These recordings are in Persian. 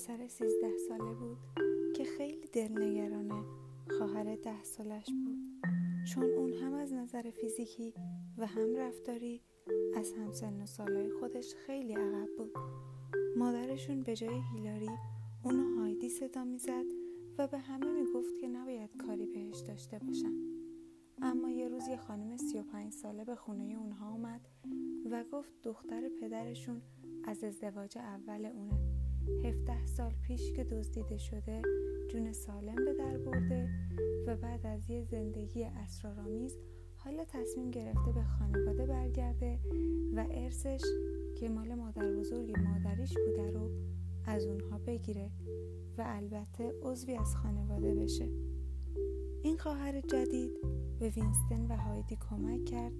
پسر سیزده ساله بود که خیلی دلنگرانه خواهر ده سالش بود. چون اون هم از نظر فیزیکی و هم رفتاری از همسن و سالهای خودش خیلی عقب بود. مادرشون به جای هیلاری اونو هایدی صدا می‌زد و به همه می‌گفت که نباید کاری بهش داشته باشن. اما یه روز یه خانم 35 ساله به خونه اونها اومد و گفت دختر پدرشون از ازدواج اول اونه. 17 سال پیش که دزدیده شده جون سالم به در برده و بعد از یه زندگی اسرارآمیز حالا تصمیم گرفته به خانواده برگرده و ارثش که مال مادر بزرگ مادریش بوده رو از اونها بگیره و البته عضوی از خانواده بشه. این خواهر جدید به وینستن و هایدی کمک کرد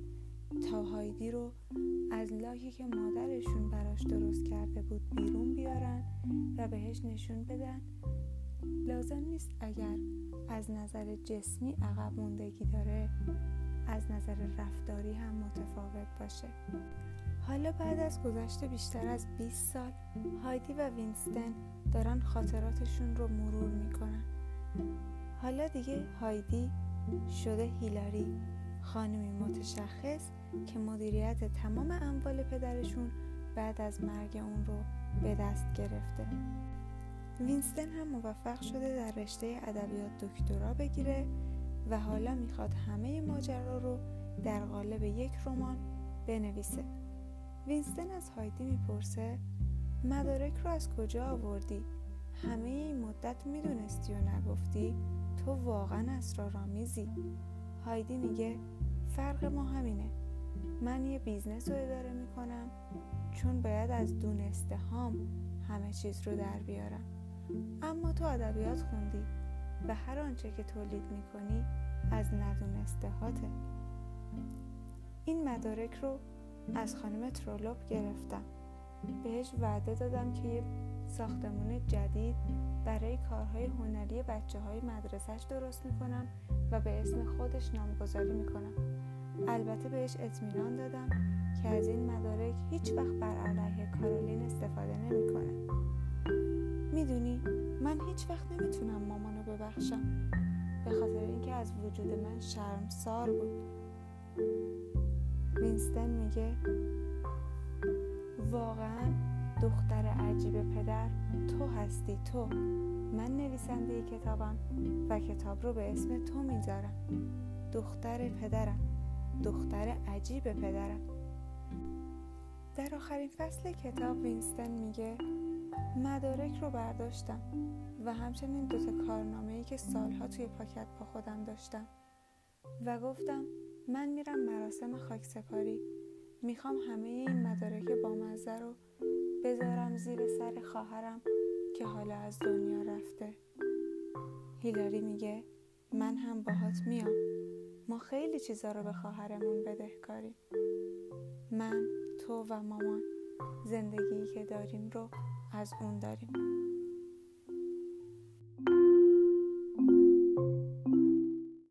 تا هایدی رو از لاهی که مادرشون براش درست کرده بود بیرون بیارن و بهش نشون بدن. لازم نیست اگر از نظر جسمی عقب موندگی داره از نظر رفتاری هم متفاوت باشه. حالا بعد از گذشته بیشتر از 20 سال هایدی و وینستن دارن خاطراتشون رو مرور می‌کنن. حالا دیگه هایدی شده هیلاری. خانمی متشخص که مدیریت تمام اموال پدرشون بعد از مرگ اون رو به دست گرفته. وینستن هم موفق شده در رشته ادبیات دکترا بگیره و حالا می‌خواد همه ماجرا رو در قالب یک رمان بنویسه. وینستن از هایدی می‌پرسه مدارک رو از کجا آوردی؟ همه این مدت می‌دونستی و نگفتی تو واقعا اسرارآمیزی. هایدی میگه فرق ما همینه. من یه business رو اداره می‌کنم چون باید از دونسته هام همه چیز رو در بیارم. اما تو ادبیات خوندی و هر آنچه که تولید می‌کنی از ندونسته هاته این مدارک رو از خانم ترولوب گرفتم. بهش وعده دادم که یه ساختمون جدید برای کارهای هنری بچه های مدرسهش درست می‌کنم و به اسم خودش نامگذاری می‌کنم. البته بهش اطمینان دادم که از این مدارک هیچ وقت بر علیه کارولین استفاده نمی‌کنه. می‌دونی من هیچ وقت نمی‌تونم مامانو ببخشم به خاطر اینکه از وجود من شرمسار بود. وینستن میگه واقعا دختر عجیب پدر تو هستی تو. من نویسنده کتابم و کتاب رو به اسم تو می‌ذارم. دختر پدرم دختر عجیب پدرم. در آخرین فصل کتاب وینستن میگه مدارک رو برداشتم و همچنین دوتا کارنامه ای که سالها توی پاکت با خودم داشتم و گفتم من میرم مراسم خاک سپاری می‌خوام همه این مدارک بامزه رو بذارم زیر سر خواهرم که حالا از دنیا رفته. هیلاری میگه من هم باهات میام. ما خیلی چیزا رو به خواهرمون بدهکاریم. من تو و مامان زندگی که داریم رو از اون داریم.